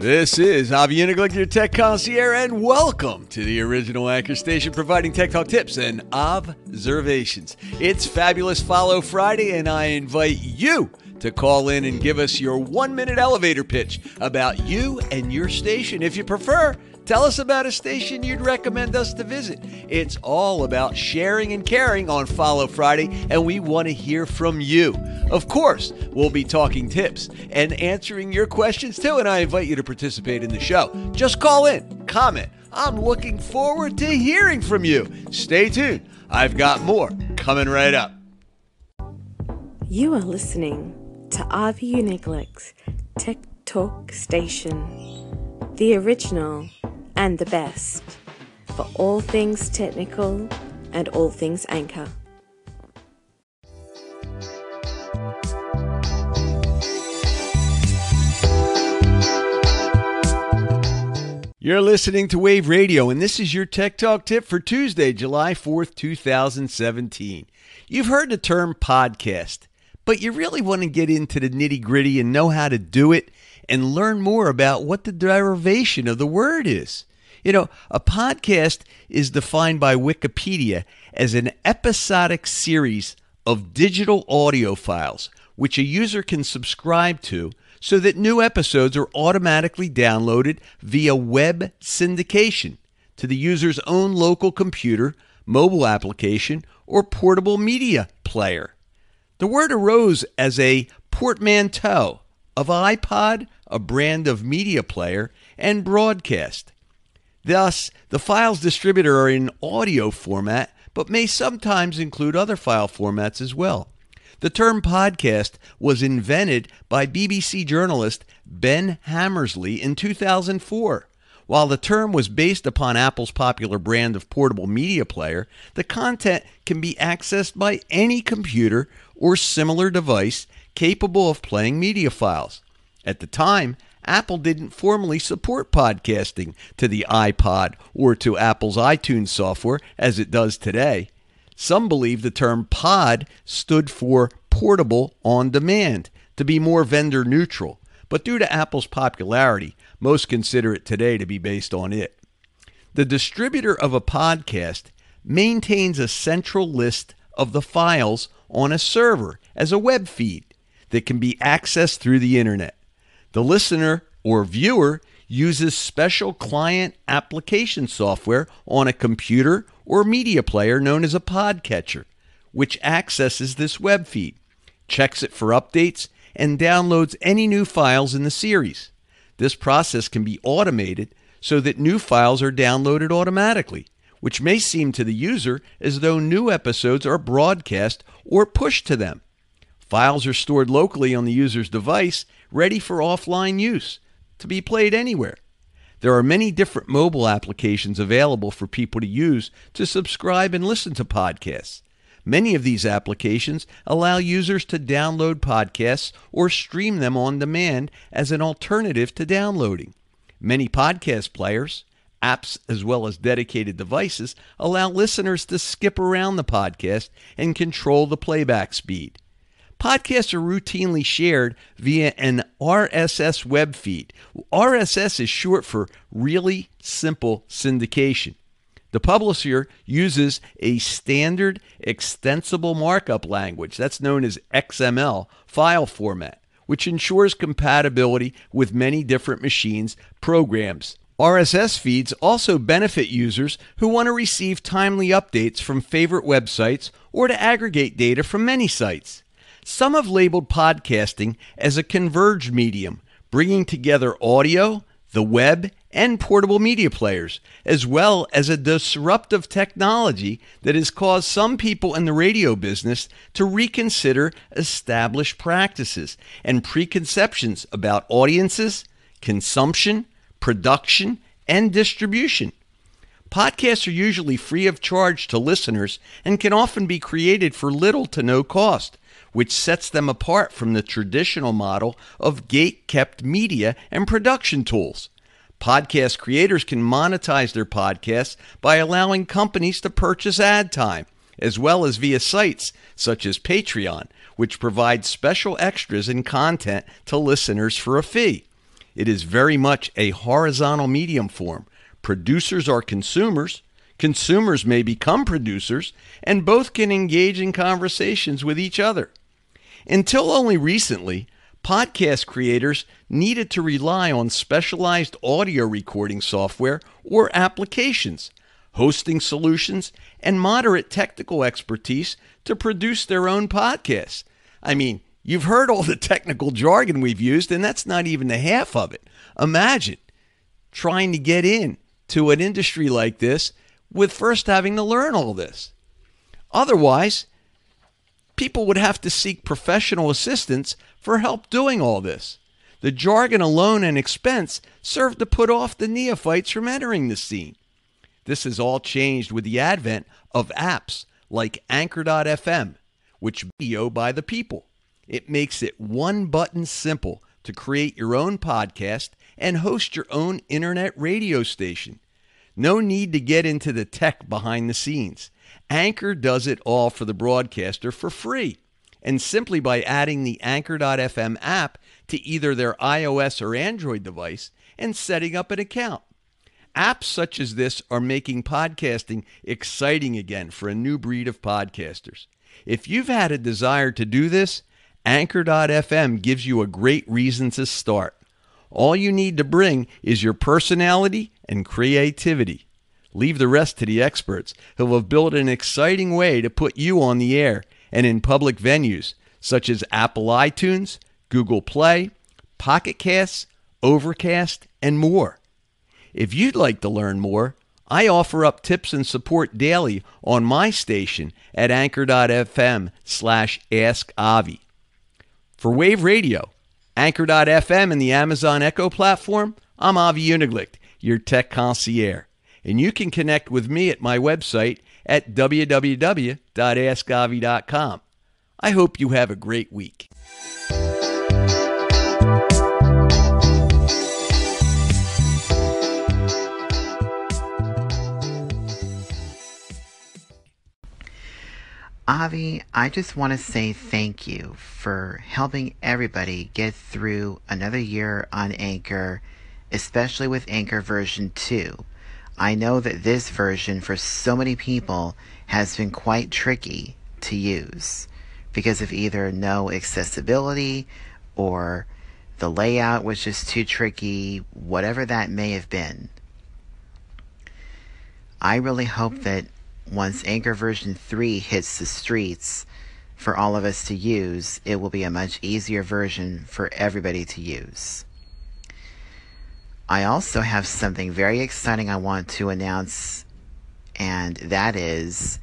This is Avi Uniglicht, your tech concierge, and welcome to the original anchor station providing tech talk tips and observations. It's Fabulous Follow Friday, and I invite you to call in and give us your one minute elevator pitch about you and your station. If you prefer, tell us about a station you'd recommend us to visit. It's all about sharing and caring on Follow Friday, and we want to hear from you. Of course, we'll be talking tips and answering your questions too, and I invite you to participate in the show. Just call in, comment. I'm looking forward to hearing from you. Stay tuned. I've got more coming right up. You are listening to Avi Uniglicht's Tech Talk Station, the original and the best for all things technical and all things anchor. You're listening to Wave Radio, and this is your Tech Talk tip for Tuesday, July 4th, 2017. You've heard the term podcast, but you really want to get into the nitty gritty and know how to do it and learn more about what the derivation of the word is. You know, a podcast is defined by Wikipedia as an episodic series of digital audio files which a user can subscribe to so that new episodes are automatically downloaded via web syndication to the user's own local computer, mobile application, or portable media player. The word arose as a portmanteau of iPod, a brand of media player, and broadcast. Thus, the files distributed are in audio format, but may sometimes include other file formats as well. The term podcast was invented by BBC journalist Ben Hammersley in 2004. While the term was based upon Apple's popular brand of portable media player, the content can be accessed by any computer or similar device capable of playing media files. At the time, Apple didn't formally support podcasting to the iPod or to Apple's iTunes software as it does today. Some believe the term pod stood for portable on demand to be more vendor neutral, but due to Apple's popularity, most consider it today to be based on it. The distributor of a podcast maintains a central list of the files on a server as a web feed that can be accessed through the internet. The listener or viewer uses special client application software on a computer or media player known as a podcatcher, which accesses this web feed, checks it for updates, and downloads any new files in the series. This process can be automated so that new files are downloaded automatically, which may seem to the user as though new episodes are broadcast or pushed to them. Files are stored locally on the user's device, ready for offline use to be played anywhere. There are many different mobile applications available for people to use to subscribe and listen to podcasts. Many of these applications allow users to download podcasts or stream them on demand as an alternative to downloading. Many podcast players, apps, as well as dedicated devices allow listeners to skip around the podcast and control the playback speed. Podcasts are routinely shared via an RSS web feed. RSS is short for Really Simple Syndication. The publisher uses a standard extensible markup language, that's known as XML, file format, which ensures compatibility with many different machines' programs. RSS feeds also benefit users who want to receive timely updates from favorite websites or to aggregate data from many sites. Some have labeled podcasting as a converged medium, bringing together audio, the web, and portable media players, as well as a disruptive technology that has caused some people in the radio business to reconsider established practices and preconceptions about audiences, consumption, production, and distribution. Podcasts are usually free of charge to listeners and can often be created for little to no cost which sets them apart from the traditional model of gate kept media and production tools. Podcast creators can monetize their podcasts by allowing companies to purchase ad time, as well as via sites such as Patreon, which provides special extras and content to listeners for a fee. It is very much a horizontal medium form. Producers are consumers, consumers may become producers, and both can engage in conversations with each other. Until only recently, podcast creators needed to rely on specialized audio recording software or applications, hosting solutions, and moderate technical expertise to produce their own podcasts. I mean, you've heard all the technical jargon we've used, and that's not even the half of it. Imagine trying to get in to an industry like this with first having to learn all this. Otherwise, people would have to seek professional assistance for help doing all this. The jargon alone and expense served to put off the neophytes from entering the scene. This has all changed with the advent of apps like Anchor.fm, which video by the people. It makes it one button simple to create your own podcast and host your own internet radio station. No need to get into the tech behind the scenes. Anchor does it all for the broadcaster for free. And simply by adding the Anchor.fm app to either their iOS or Android device and setting up an account. Apps such as this are making podcasting exciting again for a new breed of podcasters. If you've had a desire to do this, Anchor.fm gives you a great reason to start. All you need to bring is your personality and creativity. Leave the rest to the experts who have built an exciting way to put you on the air and in public venues such as Apple iTunes, Google Play, Pocket Casts, Overcast, and more. If you'd like to learn more, I offer up tips and support daily on my station at anchor.fm slash askavi. For Wave Radio, Anchor.fm and the Amazon Echo platform, I'm Avi Uniglicht, your tech concierge. And you can connect with me at my website at www.askavi.com. I hope you have a great week. Avi, I just want to say thank you for helping everybody get through another year on Anchor, especially with Anchor version 2. I know that this version for so many people has been quite tricky to use because of either no accessibility or the layout was just too tricky, whatever that may have been. I really hope that once Anchor version 3 hits the streets for all of us to use, it will be a much easier version for everybody to use. I also have something very exciting I want to announce, and that is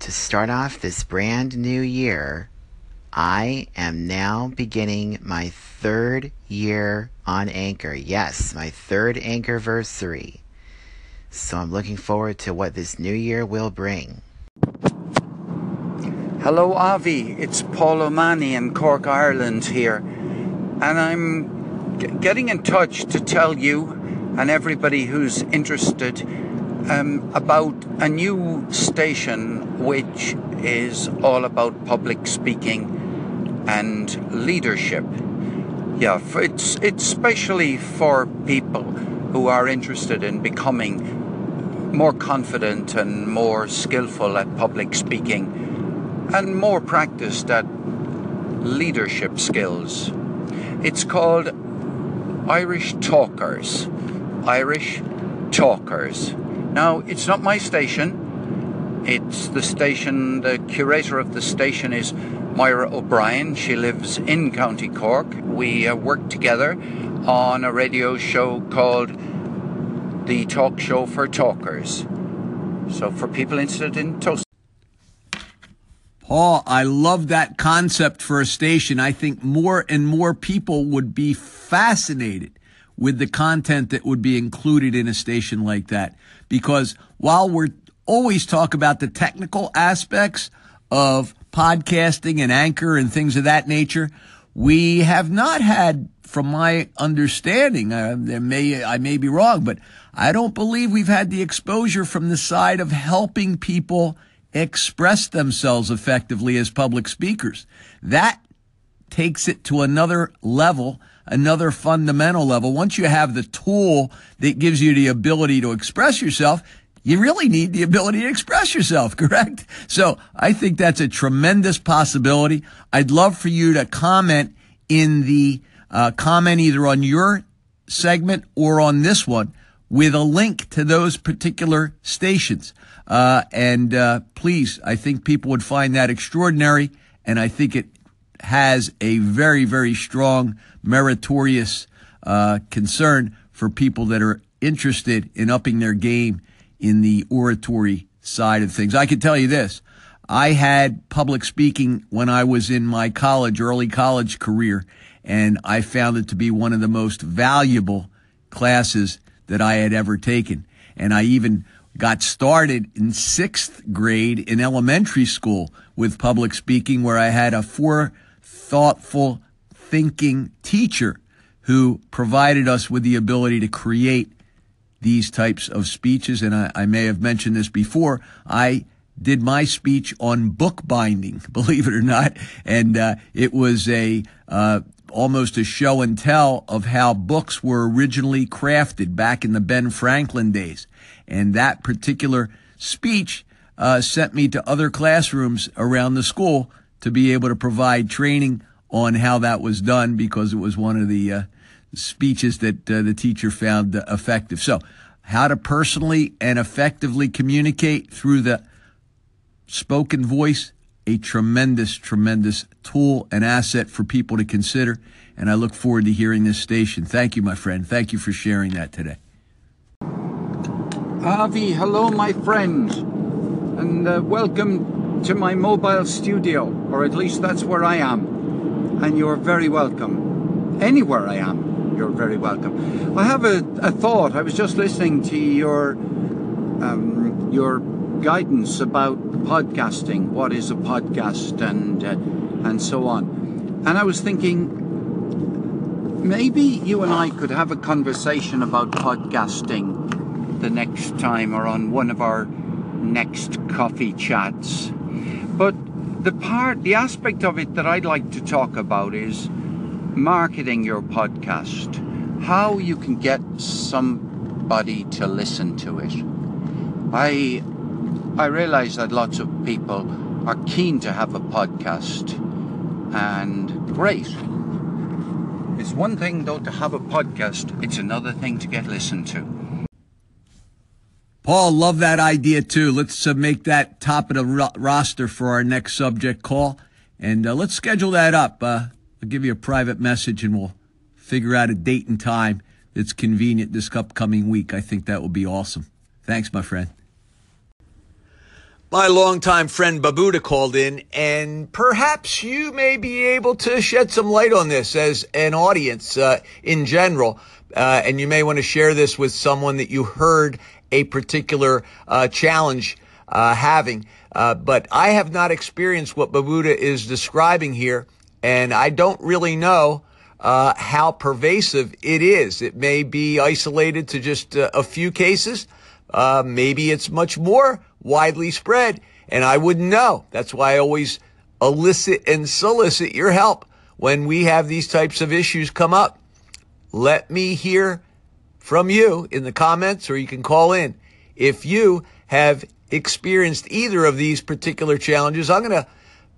to start off this brand new year. I am now beginning my third year on Anchor. Yes, my third Anchorversary. So I'm looking forward to what this new year will bring. Hello, Avi. It's Paul O'Mahony in Cork, Ireland here. And I'm getting in touch to tell you and everybody who's interested um, about a new station which is all about public speaking and leadership. Yeah, it's, it's especially for people who are interested in becoming more confident and more skillful at public speaking and more practiced at leadership skills. It's called Irish Talkers. Irish Talkers. Now, it's not my station. It's the station, the curator of the station is Moira O'Brien. She lives in County Cork. We uh, work together on a radio show called the talk show for talkers. So, for people interested in toast. Paul, I love that concept for a station. I think more and more people would be fascinated with the content that would be included in a station like that. Because while we're always talk about the technical aspects of podcasting and anchor and things of that nature, we have not had, from my understanding, uh, there may I may be wrong, but I don't believe we've had the exposure from the side of helping people express themselves effectively as public speakers. That takes it to another level another fundamental level. Once you have the tool that gives you the ability to express yourself, you really need the ability to express yourself, correct? So I think that's a tremendous possibility. I'd love for you to comment in the uh, comment either on your segment or on this one with a link to those particular stations. Uh, and uh, please, I think people would find that extraordinary, and I think it has a very, very strong meritorious uh, concern for people that are interested in upping their game in the oratory side of things. I can tell you this. I had public speaking when I was in my college, early college career, and I found it to be one of the most valuable classes that I had ever taken. And I even got started in sixth grade in elementary school with public speaking, where I had a four thoughtful thinking teacher who provided us with the ability to create these types of speeches. And I, I, may have mentioned this before. I did my speech on bookbinding, believe it or not. And uh, it was a uh, almost a show and tell of how books were originally crafted back in the Ben Franklin days. And that particular speech uh, sent me to other classrooms around the school to be able to provide training on how that was done because it was one of the uh, speeches that uh, the teacher found uh, effective. So, how to personally and effectively communicate through the spoken voice, a tremendous, tremendous tool and asset for people to consider. And I look forward to hearing this station. Thank you, my friend. Thank you for sharing that today. Avi, hello, my friend, and uh, welcome to my mobile studio, or at least that's where I am. And you're very welcome. Anywhere I am you're very welcome. I have a, a thought. I was just listening to your um, your guidance about podcasting. What is a podcast and uh, and so on. And I was thinking maybe you and I could have a conversation about podcasting the next time or on one of our next coffee chats. But the part, the aspect of it that I'd like to talk about is marketing your podcast, how you can get somebody to listen to it. I I realize that lots of people are keen to have a podcast and great. It's one thing though to have a podcast, it's another thing to get listened to. Paul, love that idea too. Let's uh, make that top of the ro- roster for our next subject call and uh, let's schedule that up. Uh, I'll give you a private message and we'll figure out a date and time that's convenient this upcoming week. I think that will be awesome. Thanks, my friend. My longtime friend Babuda called in, and perhaps you may be able to shed some light on this as an audience uh, in general. Uh, and you may want to share this with someone that you heard a particular uh, challenge uh, having. Uh, but I have not experienced what Babuda is describing here. And I don't really know uh, how pervasive it is. It may be isolated to just a few cases. Uh, maybe it's much more widely spread, and I wouldn't know. That's why I always elicit and solicit your help when we have these types of issues come up. Let me hear from you in the comments, or you can call in. If you have experienced either of these particular challenges, I'm going to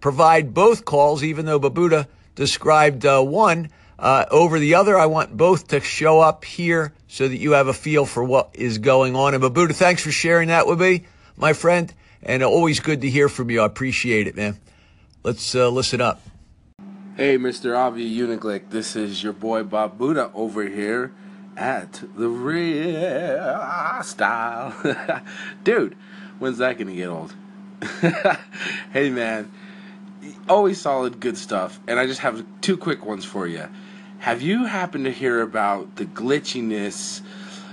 provide both calls, even though Babuda described uh, one uh, over the other. I want both to show up here so that you have a feel for what is going on. And Babuda, thanks for sharing that with me, my friend. And always good to hear from you. I appreciate it, man. Let's uh, listen up. Hey, Mr. Avi Uniglicht. This is your boy Bob Buddha over here at the real style. Dude, when's that going to get old? hey, man always solid, good stuff. And I just have two quick ones for you. Have you happened to hear about the glitchiness,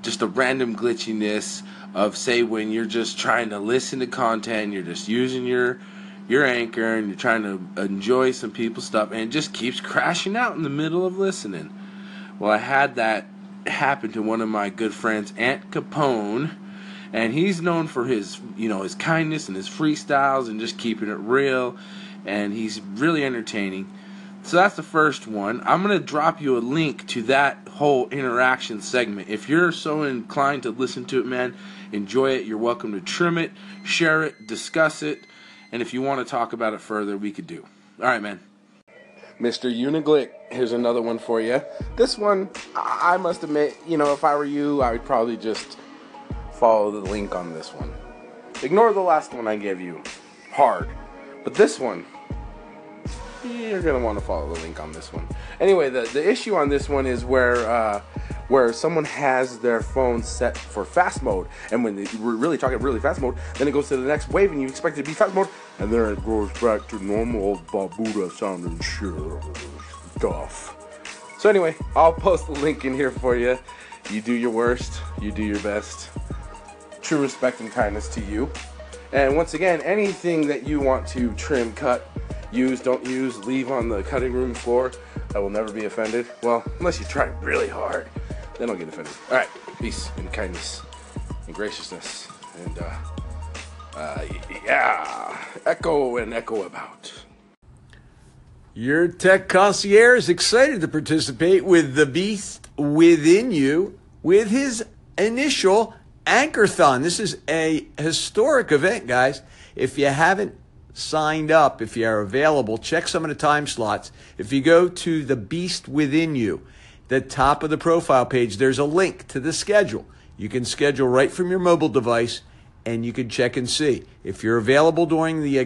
just a random glitchiness of say when you're just trying to listen to content, you're just using your your anchor and you're trying to enjoy some people's stuff and it just keeps crashing out in the middle of listening. Well, I had that happen to one of my good friends, Ant Capone, and he's known for his, you know, his kindness and his freestyles and just keeping it real and he's really entertaining. So that's the first one. I'm going to drop you a link to that whole interaction segment. If you're so inclined to listen to it, man, enjoy it. You're welcome to trim it, share it, discuss it, and if you want to talk about it further, we could do. All right, man. Mr. Uniglicht, here's another one for you. This one, I must admit, you know, if I were you, I would probably just follow the link on this one. Ignore the last one I gave you. Hard. But this one, you're gonna want to follow the link on this one. Anyway, the, the issue on this one is where uh, where someone has their phone set for fast mode, and when we're really talking really fast mode, then it goes to the next wave, and you expect it to be fast mode, and then it goes back to normal Barbuda sounding stuff. So anyway, I'll post the link in here for you. You do your worst, you do your best. True respect and kindness to you. And once again, anything that you want to trim, cut, use, don't use, leave on the cutting room floor. I will never be offended. Well, unless you try really hard, then I'll get offended. All right, peace and kindness and graciousness and uh, uh, yeah, echo and echo about. Your tech concierge is excited to participate with the beast within you with his initial Anchorthon. This is a historic event, guys. If you haven't signed up, if you're available, check some of the time slots. If you go to the Beast Within You, the top of the profile page, there's a link to the schedule. You can schedule right from your mobile device and you can check and see. If you're available during the uh,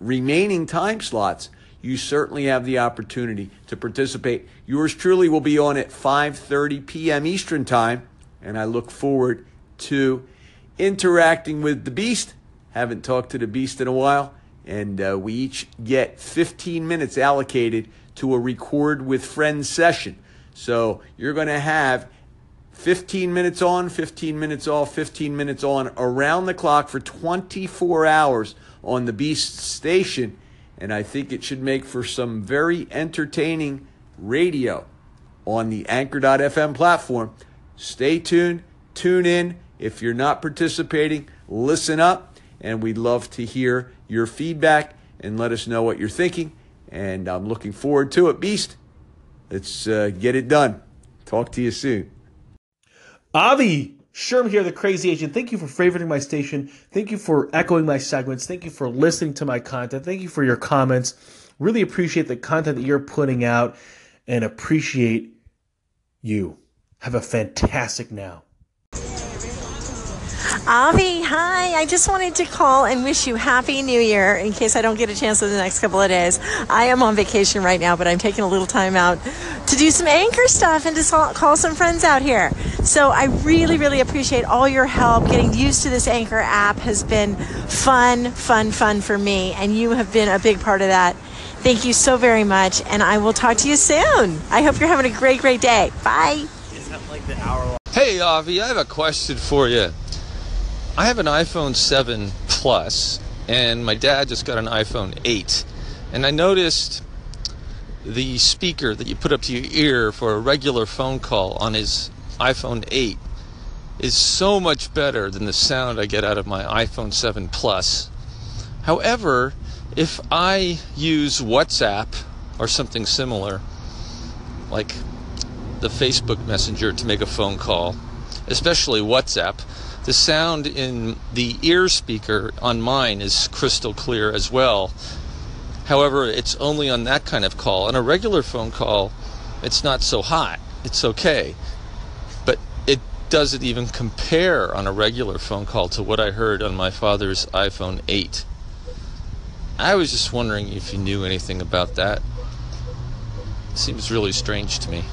remaining time slots, you certainly have the opportunity to participate. Yours truly will be on at 5:30 p.m. Eastern Time, and I look forward to interacting with the Beast. Haven't talked to the Beast in a while and uh, we each get 15 minutes allocated to a record with friends session. So you're going to have 15 minutes on, 15 minutes off, 15 minutes on around the clock for 24 hours on the Beast station. And I think it should make for some very entertaining radio on the Anchor.fm platform. Stay tuned, tune in. If you're not participating, listen up and we'd love to hear your feedback and let us know what you're thinking. And I'm looking forward to it, Beast. Let's uh, get it done. Talk to you soon. Avi Sherm here, the crazy agent. Thank you for favoriting my station. Thank you for echoing my segments. Thank you for listening to my content. Thank you for your comments. Really appreciate the content that you're putting out and appreciate you. Have a fantastic now. Avi, hi. I just wanted to call and wish you Happy New Year in case I don't get a chance in the next couple of days. I am on vacation right now, but I'm taking a little time out to do some anchor stuff and to call some friends out here. So I really, really appreciate all your help. Getting used to this anchor app has been fun, fun, fun for me, and you have been a big part of that. Thank you so very much, and I will talk to you soon. I hope you're having a great, great day. Bye. Hey, Avi, I have a question for you. I have an iPhone 7 Plus, and my dad just got an iPhone 8. And I noticed the speaker that you put up to your ear for a regular phone call on his iPhone 8 is so much better than the sound I get out of my iPhone 7 Plus. However, if I use WhatsApp or something similar, like the Facebook Messenger to make a phone call, especially WhatsApp, the sound in the ear speaker on mine is crystal clear as well. However, it's only on that kind of call. On a regular phone call, it's not so hot. It's okay. But it doesn't even compare on a regular phone call to what I heard on my father's iPhone 8. I was just wondering if you knew anything about that. seems really strange to me.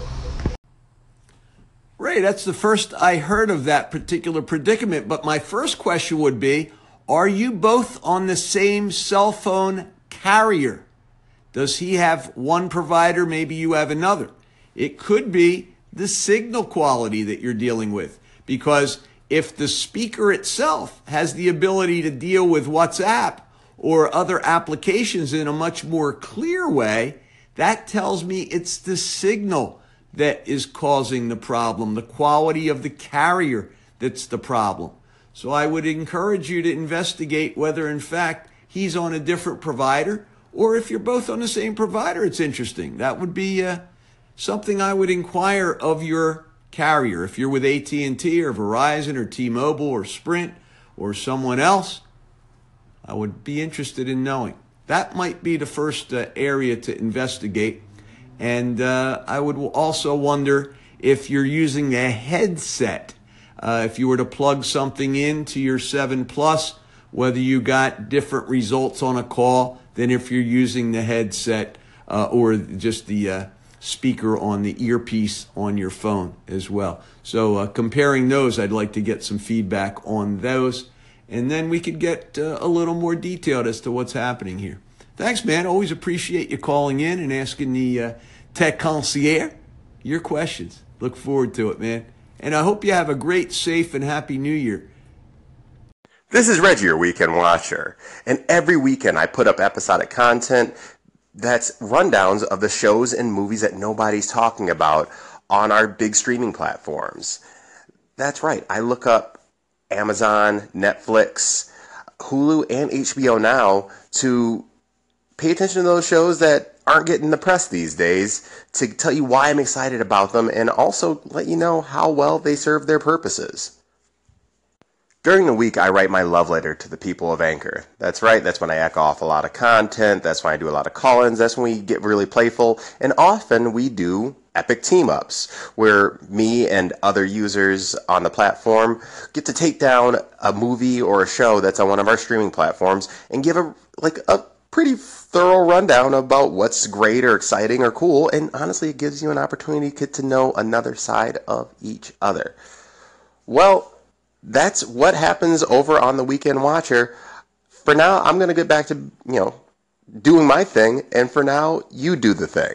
That's the first I heard of that particular predicament. But my first question would be Are you both on the same cell phone carrier? Does he have one provider? Maybe you have another. It could be the signal quality that you're dealing with. Because if the speaker itself has the ability to deal with WhatsApp or other applications in a much more clear way, that tells me it's the signal that is causing the problem, the quality of the carrier that's the problem. So I would encourage you to investigate whether, in fact, he's on a different provider Or if you're both on the same provider, it's interesting. That would be uh, something I would inquire of your carrier. If you're with AT&T or Verizon or T-Mobile or Sprint or someone else, I would be interested in knowing. That might be the first uh, area to investigate. And uh, I would also wonder if you're using a headset. Uh, if you were to plug something into your 7 Plus, whether you got different results on a call than if you're using the headset uh, or just the uh, speaker on the earpiece on your phone as well. So, uh, comparing those, I'd like to get some feedback on those. And then we could get uh, a little more detailed as to what's happening here. Thanks, man. Always appreciate you calling in and asking the uh, tech concierge your questions. Look forward to it, man. And I hope you have a great, safe, and happy new year. This is Reggie, your weekend watcher. And every weekend I put up episodic content that's rundowns of the shows and movies that nobody's talking about on our big streaming platforms. That's right. I look up Amazon, Netflix, Hulu, and HBO Now to pay attention to those shows that aren't getting the press these days to tell you why I'm excited about them and also let you know how well they serve their purposes. During the week, I write my love letter to the people of Anchor. That's right, that's when I echo off a lot of content, that's when I do a lot of call ins, that's when we get really playful, and often we do epic team ups where me and other users on the platform get to take down a movie or a show that's on one of our streaming platforms and give a like a pretty thorough rundown about what's great or exciting or cool and honestly it gives you an opportunity to get to know another side of each other. Well, that's what happens over on the Weekend Watcher. For now, I'm going to get back to, you know, doing my thing. And for now, you do the thing.